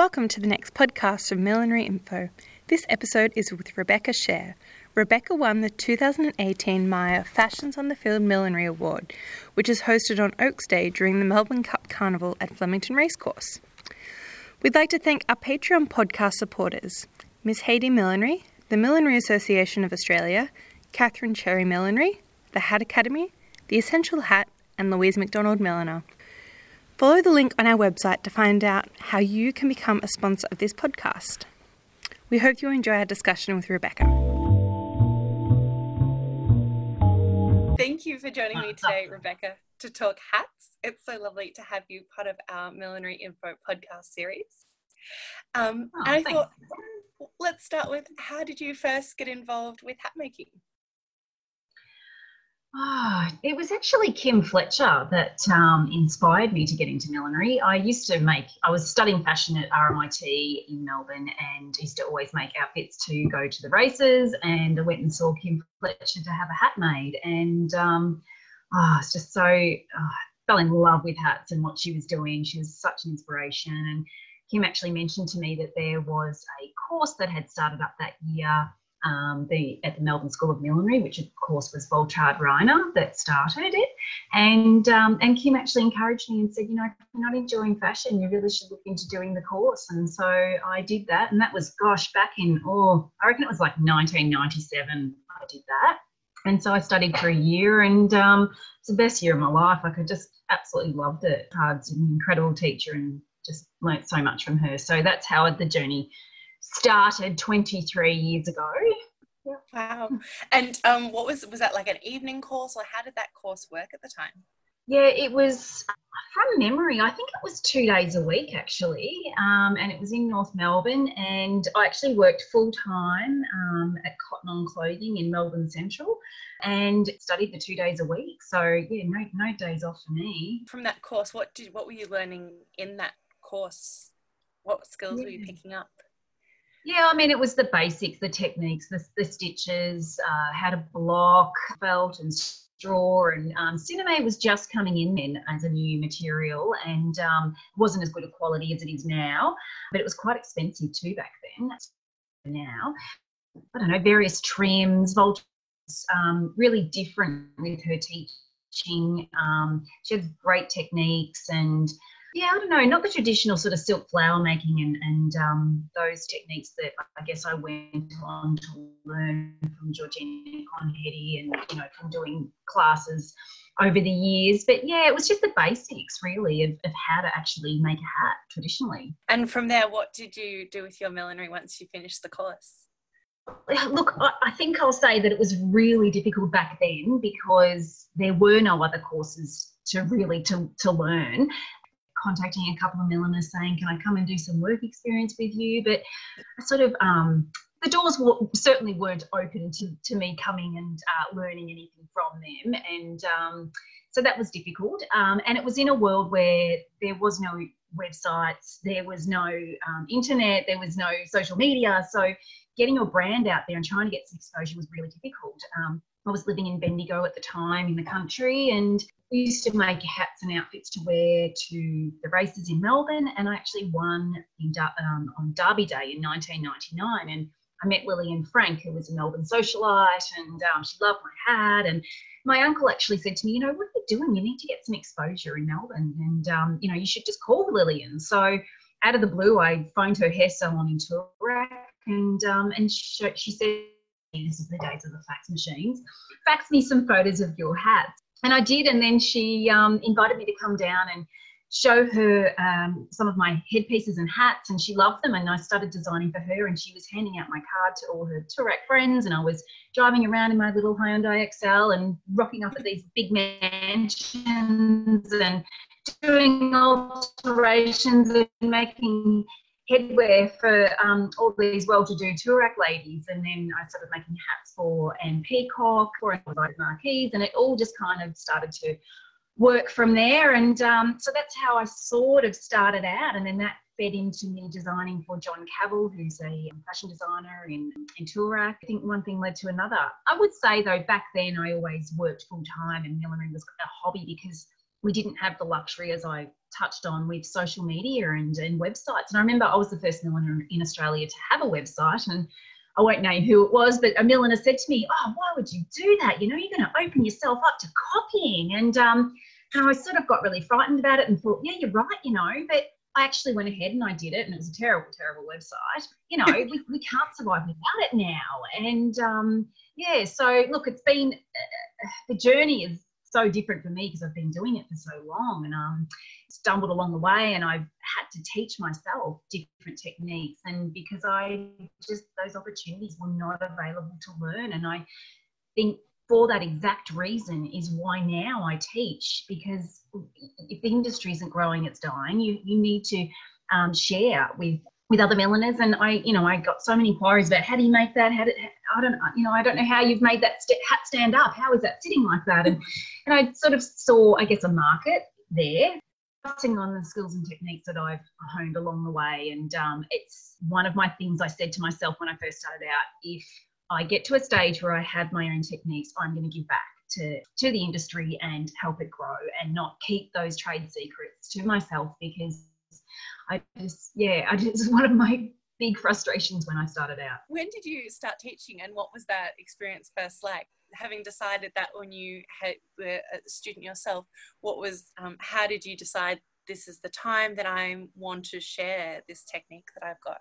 Welcome to the next podcast of Millinery Info. This episode is with Rebecca Share. Rebecca won the 2018 Myer Fashions on the Field Millinery Award, which is hosted on Oaks Day during the Melbourne Cup Carnival at Flemington Racecourse. We'd like to thank our Patreon podcast supporters Miss Haiti Millinery, the Millinery Association of Australia, Catherine Cherry Millinery, the Hat Academy, The Essential Hat, and Louise McDonald Milliner. Follow the link on our website to find out how you can become a sponsor of this podcast. We hope you enjoy our discussion with Rebecca. Thank you for joining me today, Rebecca, to talk hats. It's so lovely to have you part of our Millinery Info podcast series. Um, oh, and I thanks. thought, let's start with how did you first get involved with hat making? Oh, it was actually Kim Fletcher that um, inspired me to get into millinery. I used to make, I was studying fashion at RMIT in Melbourne and used to always make outfits to go to the races. And I went and saw Kim Fletcher to have a hat made. And um, oh, it's just so, oh, fell in love with hats and what she was doing. She was such an inspiration. And Kim actually mentioned to me that there was a course that had started up that year um, the at the Melbourne School of Millinery, which of course was Waltraud Reiner that started it. And um, and Kim actually encouraged me and said, you know, if you're not enjoying fashion, you really should look into doing the course. And so I did that, and that was gosh back in oh I reckon it was like 1997. I did that. And so I studied for a year, and um, it's the best year of my life. Like I just absolutely loved it. Hard's an incredible teacher, and just learnt so much from her. So that's how the journey started 23 years ago. Wow. And um, what was was that like an evening course or how did that course work at the time? Yeah, it was from memory. I think it was two days a week actually, um, and it was in North Melbourne. And I actually worked full time um, at Cotton On Clothing in Melbourne Central, and studied the two days a week. So yeah, no no days off for me. From that course, what did what were you learning in that course? What skills yeah. were you picking up? Yeah, I mean, it was the basics, the techniques, the, the stitches, uh, how to block felt and straw. And um, Sinamay was just coming in then as a new material and um, wasn't as good a quality as it is now, but it was quite expensive too back then. Now, I don't know, various trims, Volt's um, really different with her teaching. Um, she has great techniques and yeah, I don't know, not the traditional sort of silk flower making and, and um, those techniques that I guess I went on to learn from Georgina Conhetty and, you know, from doing classes over the years. But yeah, it was just the basics really of, of how to actually make a hat traditionally. And from there, what did you do with your millinery once you finished the course? Look, I think I'll say that it was really difficult back then because there were no other courses to really to, to learn contacting a couple of milliners saying, "Can I come and do some work experience with you?" But I sort of um, the doors were, certainly weren't open to, to me coming and uh, learning anything from them, and um, so that was difficult. Um, and it was in a world where there was no websites, there was no um, internet, there was no social media, so getting your brand out there and trying to get some exposure was really difficult. Um, I was living in Bendigo at the time in the country, and we used to make hats and outfits to wear to the races in Melbourne. And I actually won in, um, on Derby Day in 1999. And I met Lillian Frank, who was a Melbourne socialite, and um, she loved my hat. And my uncle actually said to me, you know, what are you doing? You need to get some exposure in Melbourne, and um, you know, you should just call Lillian. So out of the blue, I phoned her hair salon in Toorak, and um, and she, she said this is the days of the fax machines. Fax me some photos of your hats. And I did. And then she um, invited me to come down and show her um, some of my headpieces and hats. And she loved them. And I started designing for her. And she was handing out my card to all her Toorak friends. And I was driving around in my little Hyundai Excel and rocking up at these big mansions and doing alterations and making headwear for um, all these well-to-do Toorak ladies, and then I started making hats for Anne Peacock for those marquees, and it all just kind of started to work from there. And um, so that's how I sort of started out, and then that fed into me designing for John Cavell, who's a fashion designer in, in Toorak. I think one thing led to another. I would say though, back then I always worked full time, and millinery was a hobby because we didn't have the luxury, as I touched on, with social media and, and websites. And I remember I was the first milliner in Australia to have a website, and I won't name who it was, but a milliner said to me, "Oh, why would you do that? You know, you're going to open yourself up to copying." And um, and I sort of got really frightened about it and thought, "Yeah, you're right, you know." But I actually went ahead and I did it, and it was a terrible, terrible website. You know, we, we can't survive without it now. And um, yeah, so look, it's been uh, the journey is so different for me because I've been doing it for so long and um, stumbled along the way and I've had to teach myself different techniques and because I just those opportunities were not available to learn and I think for that exact reason is why now I teach because if the industry isn't growing it's dying. You you need to um, share with with other milliners and I you know I got so many inquiries about how do you make that? How did I don't you know I don't know how you've made that st- hat stand up. How is that sitting like that? And and I sort of saw I guess a market there focusing on the skills and techniques that I've honed along the way. And um, it's one of my things I said to myself when I first started out if I get to a stage where I have my own techniques I'm going to give back to, to the industry and help it grow and not keep those trade secrets to myself because I just, yeah, I just one of my big frustrations when I started out. When did you start teaching and what was that experience first like? Having decided that when you had, were a student yourself, what was, um, how did you decide this is the time that I want to share this technique that I've got?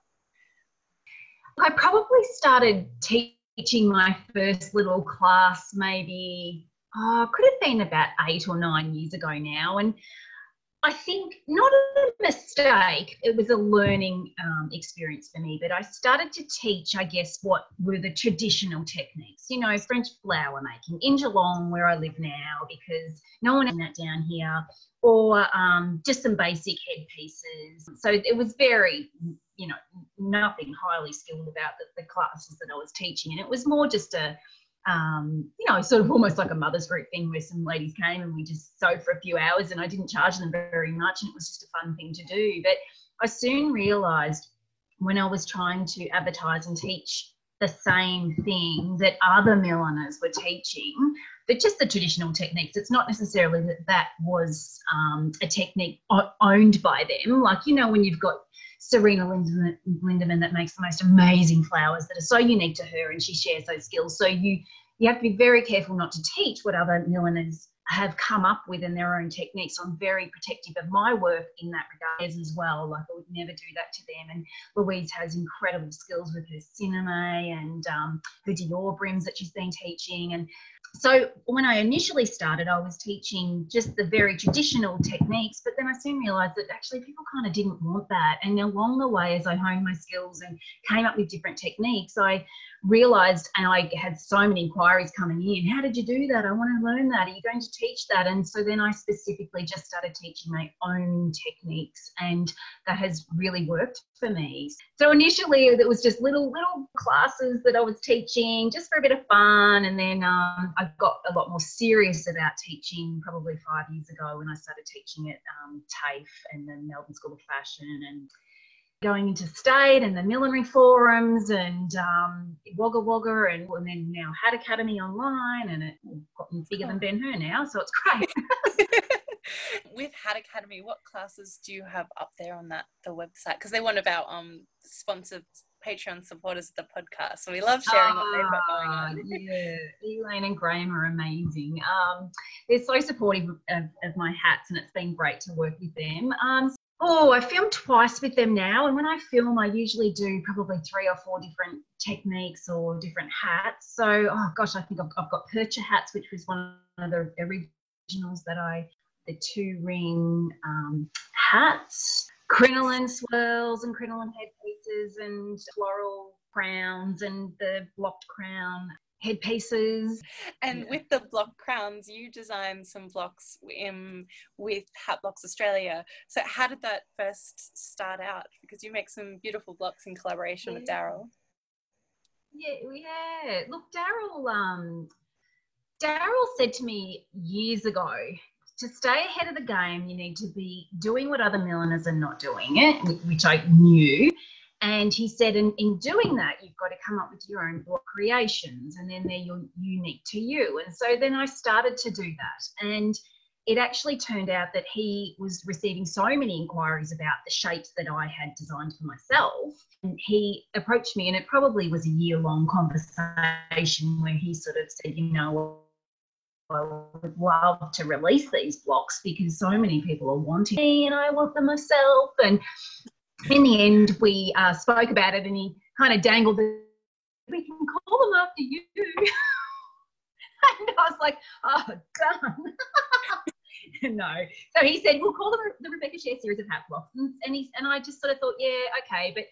I probably started teaching my first little class maybe, oh, could have been about eight or nine years ago now. And I think not a mistake, it was a learning um, experience for me. But I started to teach, I guess, what were the traditional techniques, you know, French flower making in Geelong, where I live now, because no one has that down here, or um, just some basic headpieces. So it was very, you know, nothing highly skilled about the, the classes that I was teaching. And it was more just a, um, you know, sort of almost like a mother's group thing where some ladies came and we just sewed for a few hours and I didn't charge them very much and it was just a fun thing to do. But I soon realized when I was trying to advertise and teach the same thing that other milliners were teaching, but just the traditional techniques. It's not necessarily that that was um, a technique owned by them. Like, you know, when you've got Serena Lindeman that makes the most amazing flowers that are so unique to her and she shares those skills. So you you have to be very careful not to teach what other milliners have come up with in their own techniques. So I'm very protective of my work in that regard as well. Like I would never do that to them. And Louise has incredible skills with her sinamay and um, her Dior brims that she's been teaching. And so when I initially started, I was teaching just the very traditional techniques, but then I soon realized that actually people kind of didn't want that. And along the way, as I honed my skills and came up with different techniques, I realized, and I had so many inquiries coming in, how did you do that? I want to learn that. Are you going to teach that? And so then I specifically just started teaching my own techniques, and that has really worked for me. So initially, it was just little little classes that I was teaching just for a bit of fun, and then um, I got a lot more serious about teaching probably five years ago when I started teaching at um, TAFE and the Melbourne School of Fashion and going into state and the millinery forums and um, Wagga Wagga and, and then now Hat Academy online and it's gotten bigger than Ben Hur now, so it's great. With Hat Academy, what classes do you have up there on that the website? Because they're one of our um, sponsored Patreon supporters of the podcast, so we love sharing what they've got going on. Ah, yeah, Elaine and Graham are amazing. Um, they're so supportive of, of, my hats, and it's been great to work with them. Um, Oh, I filmed twice with them now. And when I film, I usually do probably three or four different techniques or different hats. So, oh gosh, I think I've, I've got Percher hats, which was one of the originals that I, the two ring um, hats, crinoline swirls and crinoline headpieces and floral crowns and the blocked crown headpieces. And yeah. with the block crowns, you designed some blocks in, with Hat Blocks Australia. So how did that first start out? Because you make some beautiful blocks in collaboration yeah. with Daryl. Yeah, yeah. Look, Daryl. Um, Daryl said to me years ago, to stay ahead of the game, you need to be doing what other milliners are not doing it, which I knew. And he said, in, in doing that, you've got to come up with your own block creations and then they're unique to you. And so then I started to do that. And it actually turned out that he was receiving so many inquiries about the shapes that I had designed for myself. And he approached me, and it probably was a year long conversation where he sort of said, You know, I would love to release these blocks because so many people are wanting me and I want them myself. And in the end, we uh, spoke about it and he kind of dangled it. We can call them after you. and I was like, oh, done. no. So he said, we'll call them the Rebecca Share series of hat blocks. And, and, he, and I just sort of thought, yeah, okay. But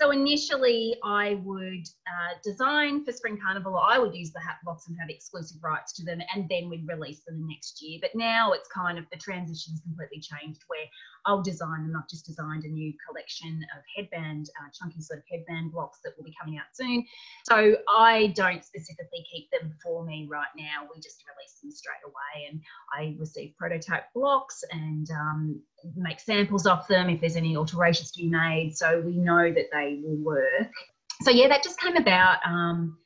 so initially, I would uh, design for Spring Carnival. I would use the hat blocks and have exclusive rights to them, and then we'd release them the next year. But now it's kind of the transition transition's completely changed, where I'll design them. I've just designed a new collection of headband, uh, chunky sort of headband blocks that will be coming out soon. So I don't specifically keep them for me right now. We just release them straight away, and I receive prototype blocks and um, make samples of them if there's any alterations to be made. So we know that they will work. So yeah that just came about um,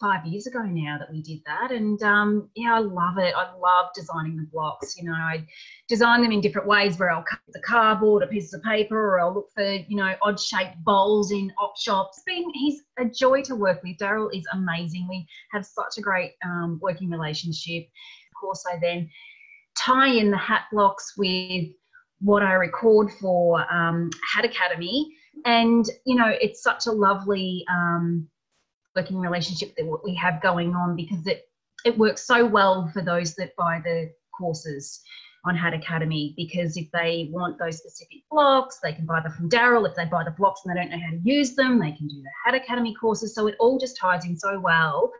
five years ago now that we did that. And um, yeah i love it. I love designing the blocks. You know i design them in different ways where i'll cut the cardboard or pieces of paper or i'll look for you know odd shaped bowls in op shops. Been he's a joy to work with. Daryl is amazing. We have such a great um, working relationship. Of course i then tie in the hat blocks with what I record for um, Hat Academy. And, you know, it's such a lovely um, working relationship that we have going on because it, it works so well for those that buy the courses on Hat Academy because if they want those specific blocks, they can buy them from Daryl. If they buy the blocks and they don't know how to use them, they can do the Hat Academy courses. So it all just ties in so well.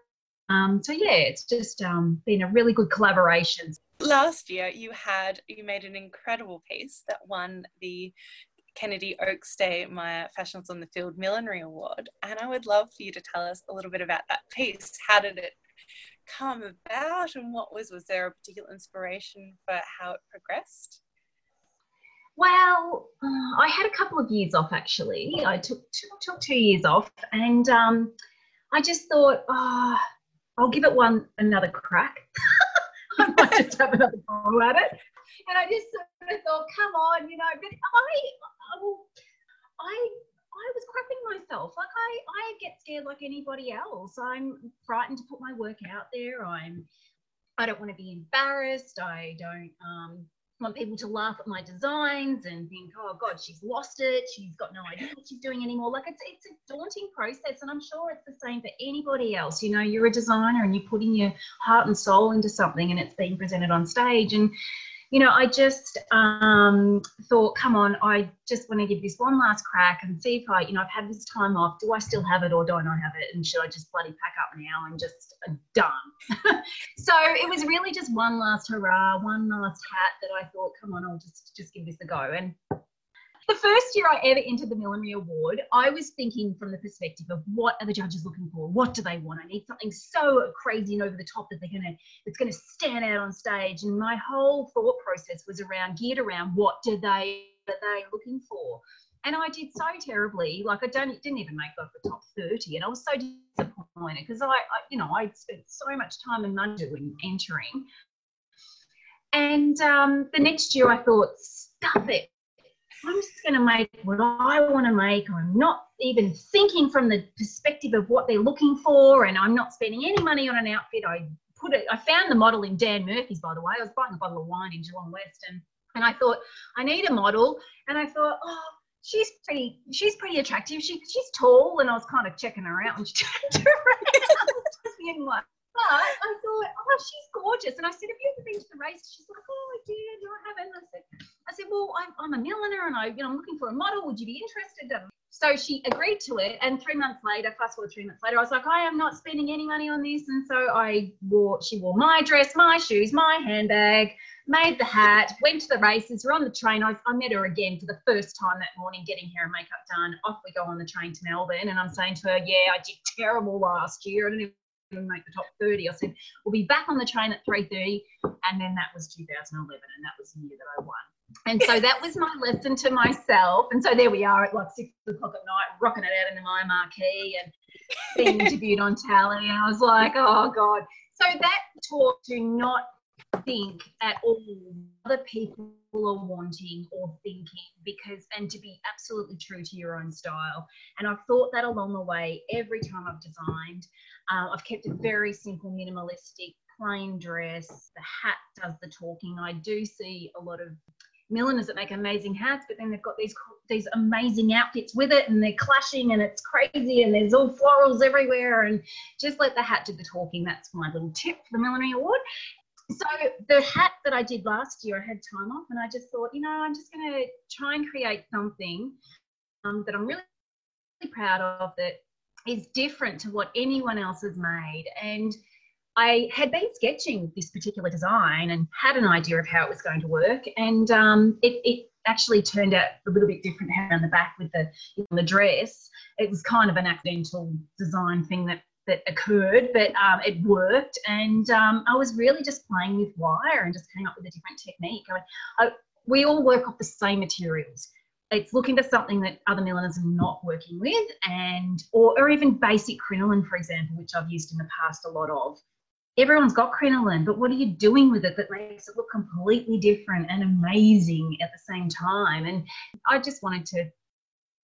Um, so yeah, it's just um, been a really good collaboration last year you had you made an incredible piece that won the Kennedy Oaks Day Myer Fashions on the Field Millinery Award. And I would love for you to tell us a little bit about that piece. How did it come about and what was was there a particular inspiration for how it progressed? Well, uh, I had a couple of years off actually. I took two, took two years off and um, I just thought, oh, I'll give it one another crack. Just have another go at it. And I just sort of thought, come on, you know, but I, I, I was crapping myself. Like I, I get scared like anybody else. I'm frightened to put my work out there. I'm, I don't want to be embarrassed. I don't, um, want people to laugh at my designs and think, oh God, she's lost it. She's got no idea what she's doing anymore. Like it's it's a daunting process, and I'm sure it's the same for anybody else. You know, you're a designer and you're putting your heart and soul into something, and it's being presented on stage, and you know, I just um, thought, come on, I just want to give this one last crack and see if I, you know, I've had this time off. Do I still have it or don't I have it? And should I just bloody pack up now and just uh, done? so it was really just one last hurrah, one last hat that I thought, come on, I'll just just give this a go. And the first year I ever entered the Millinery Award, I was thinking from the perspective of what are the judges looking for? What do they want? I need something so crazy and over the top that they're gonna it's gonna stand out on stage. And my whole thought process was around geared around what do they are they looking for? And I did so terribly. Like I don't didn't even make like the top 30. And I was so disappointed because I, I, you know, I spent so much time and money doing entering. And um, the next year I thought, stuff it. I'm just going to make what I want to make. I'm not even thinking from the perspective of what they're looking for, and I'm not spending any money on an outfit. I put it. I found the model in Dan Murphy's, by the way. I was buying a bottle of wine in Geelong West, and and I thought I need a model, and I thought, oh, she's pretty. She's pretty attractive. She she's tall, and I was kind of checking her out when she turned around, like. But I thought, oh, she's gorgeous. And I said, have you ever been to the race? She's like, oh, I did. No, I haven't. I said, well, I'm, I'm a milliner and I, you know, I'm looking for a model. Would you be interested? And so she agreed to it. And three months later, fast forward three months later, I was like, I am not spending any money on this. And so I wore, she wore my dress, my shoes, my handbag, made the hat, went to the races. We're on the train. I, I met her again for the first time that morning, getting hair and makeup done. Off we go on the train to Melbourne. And I'm saying to her, yeah, I did terrible last year. I didn't even make the top 30. I said, we'll be back on the train at 3.30. And then that was 2011. And that was the year that I won. And so that was Myer lesson to myself. And so there we are at like six o'clock at night, rocking it out in the my marquee and being interviewed on tally. And I was like, oh God. So that taught to not think at all what other people are wanting or thinking because and to be absolutely true to your own style and i've thought that along the way every time i've designed uh, i've kept it very simple minimalistic plain dress the hat does the talking i do see a lot of milliners that make amazing hats, but then they've got these these amazing outfits with it, and they're clashing, and it's crazy, and there's all florals everywhere, and just let the hat do the talking. That's my little tip for the millinery award. So the hat that I did last year, I had time off, and I just thought, you know, I'm just going to try and create something um, that I'm really, really proud of that is different to what anyone else has made, and I had been sketching this particular design and had an idea of how it was going to work, and um, it, it, actually turned out a little bit different on the back with the the dress. It was kind of an accidental design thing that that occurred, but um, it worked, and um, I was really just playing with wire and just came up with a different technique. I, I, we all work off the same materials it's looking for something that other milliners are not working with and or, or even basic crinoline for example which i've used in the past a lot of everyone's got crinoline, but what are you doing with it that makes it look completely different and amazing at the same time? And I just wanted to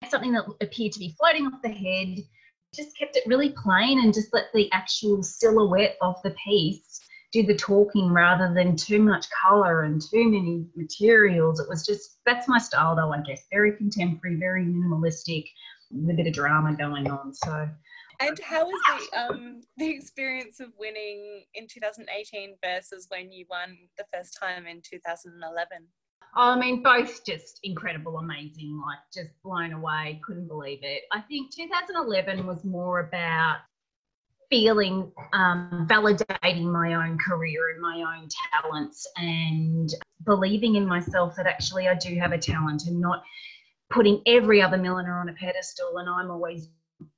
something that appeared to be floating off the head, just kept it really plain and just let the actual silhouette of the piece do the talking rather than too much color and too many materials. It was just that's my style though, I guess. Very contemporary, very minimalistic, with a bit of drama going on. So and how was the um the experience of winning in 2018 versus when you won the first time in 2011? I mean, both just incredible, amazing, like just blown away, couldn't believe it. I think 2011 was more about feeling um, validating my own career and my own talents and believing in myself that actually I do have a talent and not putting every other milliner on a pedestal and I'm always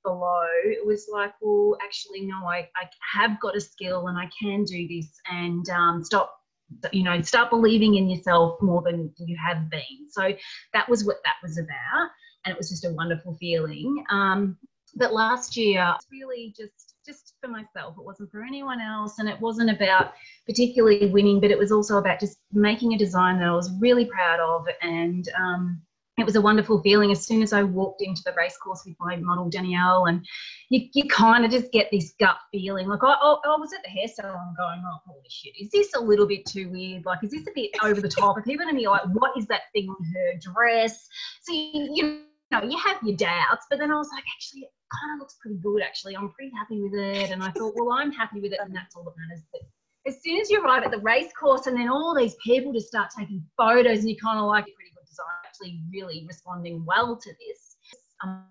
below, it was like, well, actually, no, I, I have got a skill and I can do this and um, stop, you know, start believing in yourself more than you have been. So that was what that was about. And it was just a wonderful feeling. Um, but last year, really just just for myself. It wasn't for anyone else, and it wasn't about particularly winning, but it was also about just making a design that I was really proud of and um, it was a wonderful feeling as soon as I walked into the race course with my model Danielle, and you, you kind of just get this gut feeling. Like I, I, I was at the hair salon going, oh holy shit, is this a little bit too weird? Like is this a bit over the top? Are people gonna be like, what is that thing on her dress? So you, you know, you have your doubts, but then I was like, actually, it kind of looks pretty good. Actually, I'm pretty happy with it, and I thought, well, I'm happy with it, and that's all that matters. But as soon as you arrive at the race course, and then all these people just start taking photos, and you kind of like pretty actually really responding well to this. Um,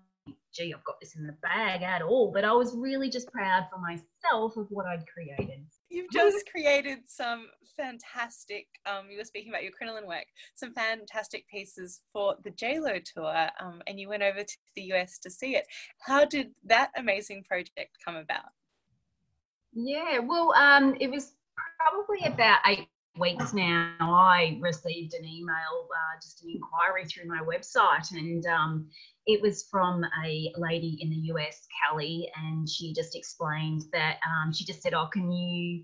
gee, I've got this in the bag at all, but I was really just proud for myself of what I'd created. You've just created some fantastic, um, you were speaking about your crinoline work, some fantastic pieces for the JLo tour, um, and you went over to the US to see it. How did that amazing project come about? Yeah, well, um, it was probably about eight weeks now, I received an email, uh, just an inquiry through my website, and um, it was from a lady in the US, Callie, and she just explained that um, she just said, "Oh, can you?"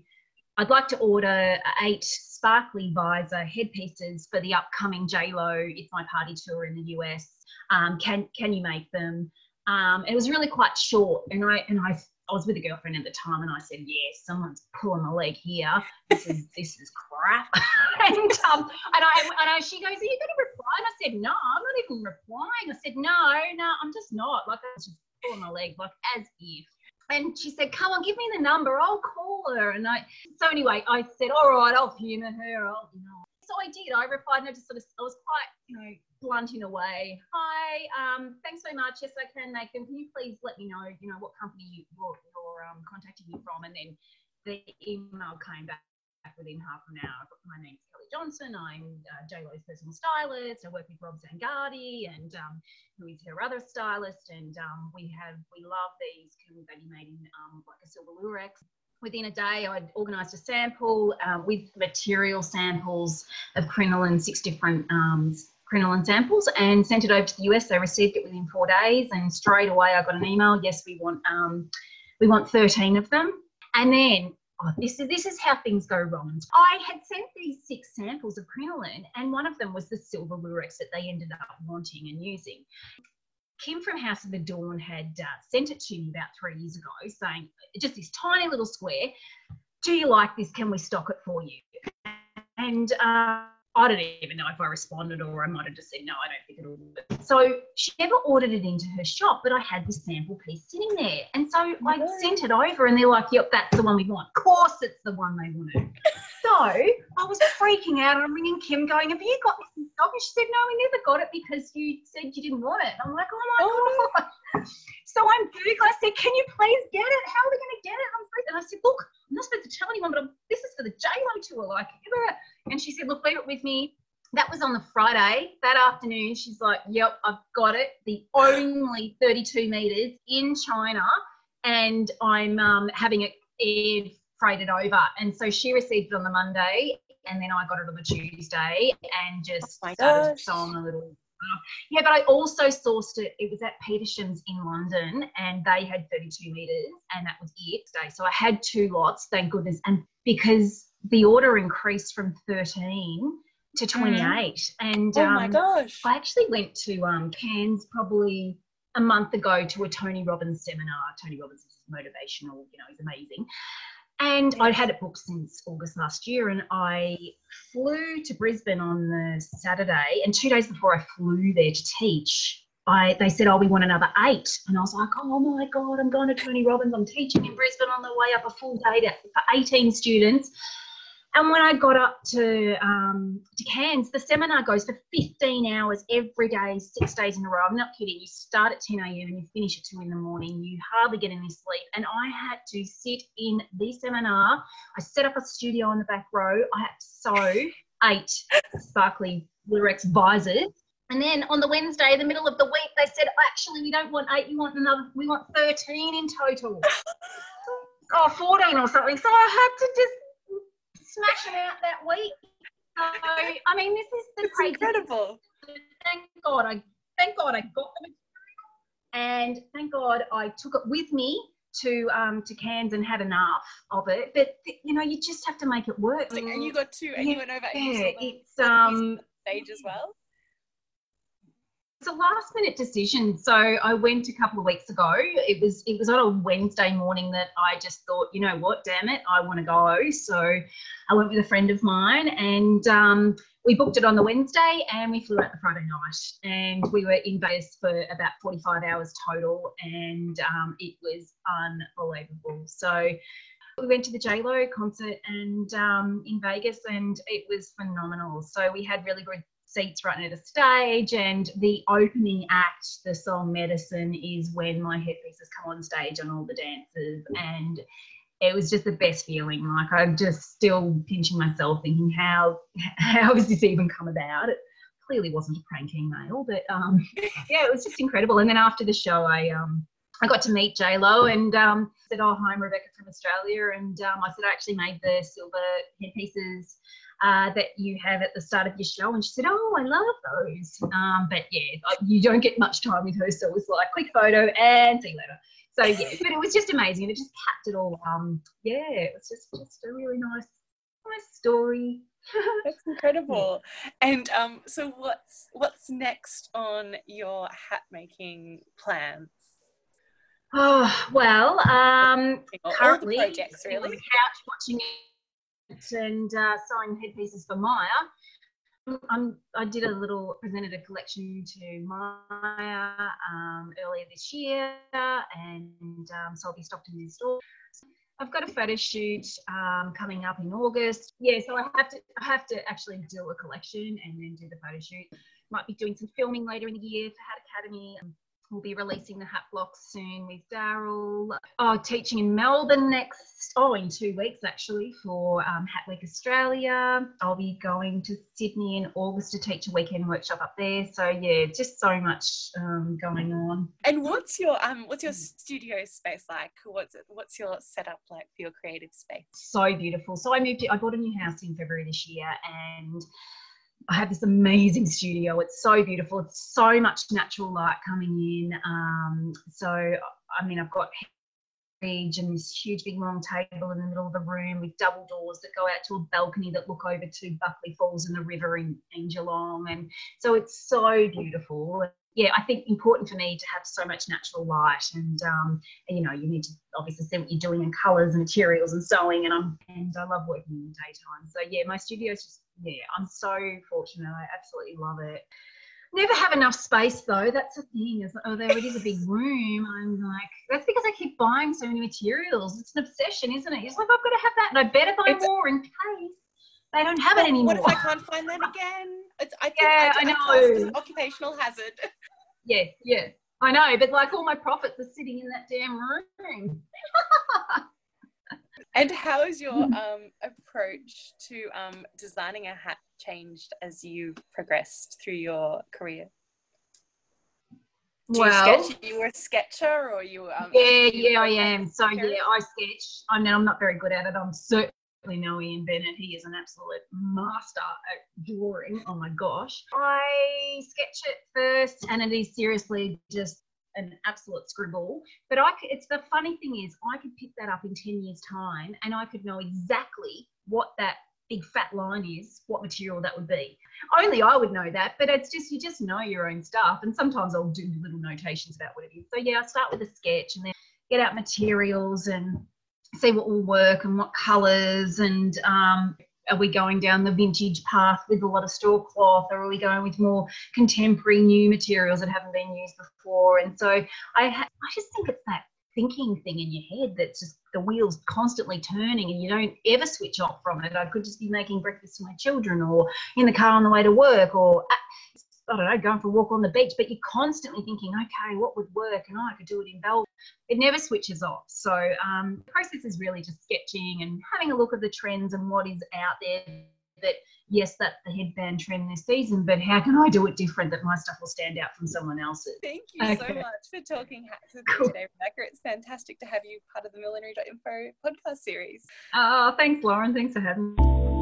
I'd like to order eight sparkly visor headpieces for the upcoming JLo. It's my party tour in the US. Um, can can you make them? Um, it was really quite short, and I and I I was with a girlfriend at the time, and I said, "Yes, someone's pulling my leg here. This is this is crap." and um, and I and I, she goes, "Are you going to reply?" And I said, "No, I'm not even replying." I said, "No, no, I'm just not." Like I was just pulling my leg, like as if. And she said, "Come on, give me the number. I'll call her." And I so anyway, I said, "All right, I'll humour her. I'll you know." So I did. I replied, and I just sort of I was quite you know blunt in a way. Hi, um, thanks so much. Yes, I can make them. Can you please let me know, you know, what company you, you're, you're um, contacting me from? And then the email came back within half an hour. My name's Kelly Johnson. I'm uh, JLo's personal stylist. I work with Rob Zangardi, and um, who is her other stylist. And um, we have we love these. They be made in um, like a silver lurex? Within a day, I'd organised a sample uh, with material samples of crinoline, six different um, crinoline samples and sent it over to the US. They received it within four days, and straight away I got an email. Yes, we want um, we want 13 of them. And then oh, this is this is how things go wrong. I had sent these six samples of crinoline, and one of them was the silver lurex that they ended up wanting and using. Kim from House of the Dawn had uh, sent it to me about three years ago, saying just this tiny little square. Do you like this? Can we stock it for you? And uh, I don't even know if I responded or I might have just said, no, I don't think it'll work. So she never ordered it into her shop, but I had this sample piece sitting there. And so I sent it over and they're like, yep, that's the one we want. Of course it's the one they wanted. so I was freaking out and I'm ringing Kim going, have you got this in stock? And she said, no, we never got it because you said you didn't want it. And I'm like, oh my oh. God. So I'm Googling. I said, can you please get it? How are we going to get it? i'm And I said, look, I'm not supposed to tell anyone, but I'm, this is for the JLo tour. Like, and she said, look, leave it with me. That was on the Friday. That afternoon, she's like, yep, I've got it. The only 32 meters in China. And I'm um, having it air freighted over. And so she received it on the Monday. And then I got it on the Tuesday and just oh started sewing a little yeah, but I also sourced it. It was at Petersham's in London, and they had 32 meters, and that was it. Day so I had two lots, thank goodness. And because the order increased from 13 to mm. 28. Mm. And oh my um, gosh. I actually went to um, Cairns probably a month ago to a Tony Robbins seminar. Tony Robbins is motivational, you know, he's amazing. And I'd had it booked since August last year, and I flew to Brisbane on the Saturday. And two days before I flew there to teach, I, they said, oh, we want another eight. And I was like, oh my God, I'm going to Tony Robbins. I'm teaching in Brisbane on the way up a full day to, for 18 students. And when I got up to um, to Cairns, the seminar goes for 15 hours every day, six days in a row. I'm not kidding. You start at 10 a.m. and you finish at 2 in the morning. You hardly get any sleep. And I had to sit in the seminar. I set up a studio in the back row. I had to sew eight sparkly Lurex visors. And then on the Wednesday, the middle of the week, they said, actually, we don't want eight. We want another. We want 13 in total. oh, 14 or something. So I had to just smashing out that week. So I mean, this is the it's incredible. Thank God I thank God I got them, and thank God I took it with me to um to Cairns and had enough of it. But you know, you just have to make it work. And you got two, and yeah, you went over. Yeah, it's um stage as well it's a last minute decision. So I went a couple of weeks ago. It was it was on a Wednesday morning that I just thought, you know what, damn it, I want to go. So I went with a friend of mine and um, we booked it on the Wednesday and we flew out the Friday night. And we were in Vegas for about 45 hours total and um, it was unbelievable. So we went to the JLo concert and um, in Vegas and it was phenomenal. So we had really good seats right near the stage. And the opening act, the song Medicine, is when my headpieces come on stage on all the dances. And it was just the best feeling. Like I'm just still pinching myself, thinking, how how has this even come about? It clearly wasn't a prank email, but um, yeah, it was just incredible. And then after the show, I um, I got to meet J Lo and um, said, "Oh, hi, I'm Rebecca from Australia." And um, I said, "I actually made the silver headpieces uh, that you have at the start of your show. And she said, Oh, I love those. Um, but yeah, you don't get much time with her. So it was like, quick photo and see you later. So yeah, but it was just amazing. And it just capped it all. Um, yeah, it was just, just a really nice, nice story. That's incredible. And um, so what's what's next on your hat making plans? Oh well, um, currently projects really. on the couch watching and uh, sewing headpieces for Myer. I'm, i did a little presented a collection to Myer um, earlier this year, and um, so I'll be stocked in their store. I've got a photo shoot um, coming up in August. Yeah, so I have to I have to actually do a collection and then do the photo shoot. Might be doing some filming later in the year for Hat Academy. We'll be releasing the hat blocks soon with Daryl. Oh, teaching in Melbourne next, oh, in two weeks actually for um, Hat Week Australia. I'll be going to Sydney in August to teach a weekend workshop up there. So yeah, just so much um, going on. And what's your um, what's your studio space like? What's it, what's your setup like for your creative space? So beautiful. So I moved. To, I bought a new house in February this year, and I have this amazing studio. It's so beautiful. It's so much natural light coming in. Um, so, I mean, I've got and this huge big long table in the middle of the room with double doors that go out to a balcony that look over to Buckley Falls and the river in, in Geelong. And so it's so beautiful. Yeah, I think important for me to have so much natural light and, um, you know, you need to obviously see what you're doing in colours and materials and sewing and I'm and I love working in the daytime. So yeah, my studio's just yeah, I'm so fortunate. I absolutely love it never have enough space though. That's the thing. Is oh, there it is a big room. I'm like, that's because I keep buying so many materials. It's an obsession, isn't it? It's like I've got to have that, and I better buy it's, more in case they don't have it anymore. What if I can't find that again? It's, I think yeah, I, I know. It's an occupational hazard. Yeah, yeah, I know. But like all my profits are sitting in that damn room. and how has your um, approach to um, designing a hat changed as you progressed through your career? Do well, you, sketch? you were a sketcher or you um, yeah yeah i am. So yeah i sketch. I mean i'm not very good at it. I'm certainly no ian bennett. He is an absolute master at drawing. Oh my gosh. I sketch it first and it is seriously just an absolute scribble but i could, it's the funny thing is i could pick that up in 10 years time and i could know exactly what that big fat line is, what material that would be. Only I would know that, but it's just you just know your own stuff. And sometimes I'll do little notations about what it is. So yeah, I start with a sketch and then get out materials and see what will work and what colours and um, are we going down the vintage path with a lot of store cloth or are we going with more contemporary new materials that haven't been used before and so i ha- i just think it's that thinking thing in your head that's just the wheels constantly turning and you don't ever switch off from it. I could just be making breakfast for my children or in the car on the way to work or I don't know, going for a walk on the beach, but you're constantly thinking, okay, what would work? And oh, I could do it in Bell. It never switches off. So um, the process is really just sketching and having a look at the trends and what is out there that yes, that's the headband trend this season, but how can I do it different that my stuff will stand out from someone else's? Thank you okay. so much for talking hats with cool. me today, Rebecca. It's fantastic to have you part of the millinery.info podcast series. Oh, thanks, Lauren. Thanks for having me.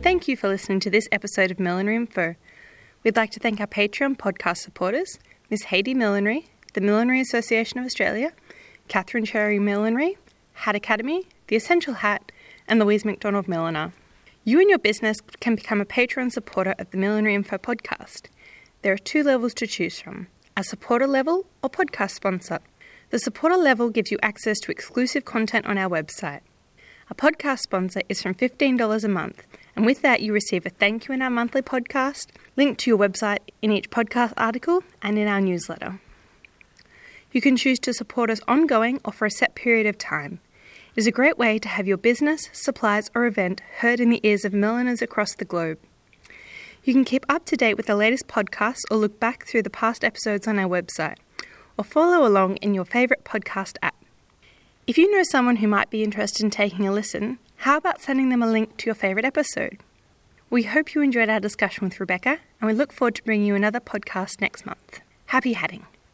Thank you for listening to this episode of Millinery Info. We'd like to thank our Patreon podcast supporters, Miss Haiti Millinery, the Millinery Association of Australia, Catherine Cherry Millinery, Hat Academy, The Essential Hat, and Louise McDonald Milliner. You and your business can become a Patreon supporter of the Millinery Info podcast. There are two levels to choose from a supporter level or podcast sponsor. The supporter level gives you access to exclusive content on our website. A podcast sponsor is from $15 a month, and with that, you receive a thank you in our monthly podcast, linked to your website in each podcast article, and in our newsletter. You can choose to support us ongoing or for a set period of time. It is a great way to have your business, supplies, or event heard in the ears of milliners across the globe. You can keep up to date with the latest podcasts or look back through the past episodes on our website, or follow along in your favourite podcast app. If you know someone who might be interested in taking a listen, how about sending them a link to your favourite episode? We hope you enjoyed our discussion with Rebecca, and we look forward to bringing you another podcast next month. Happy hatting!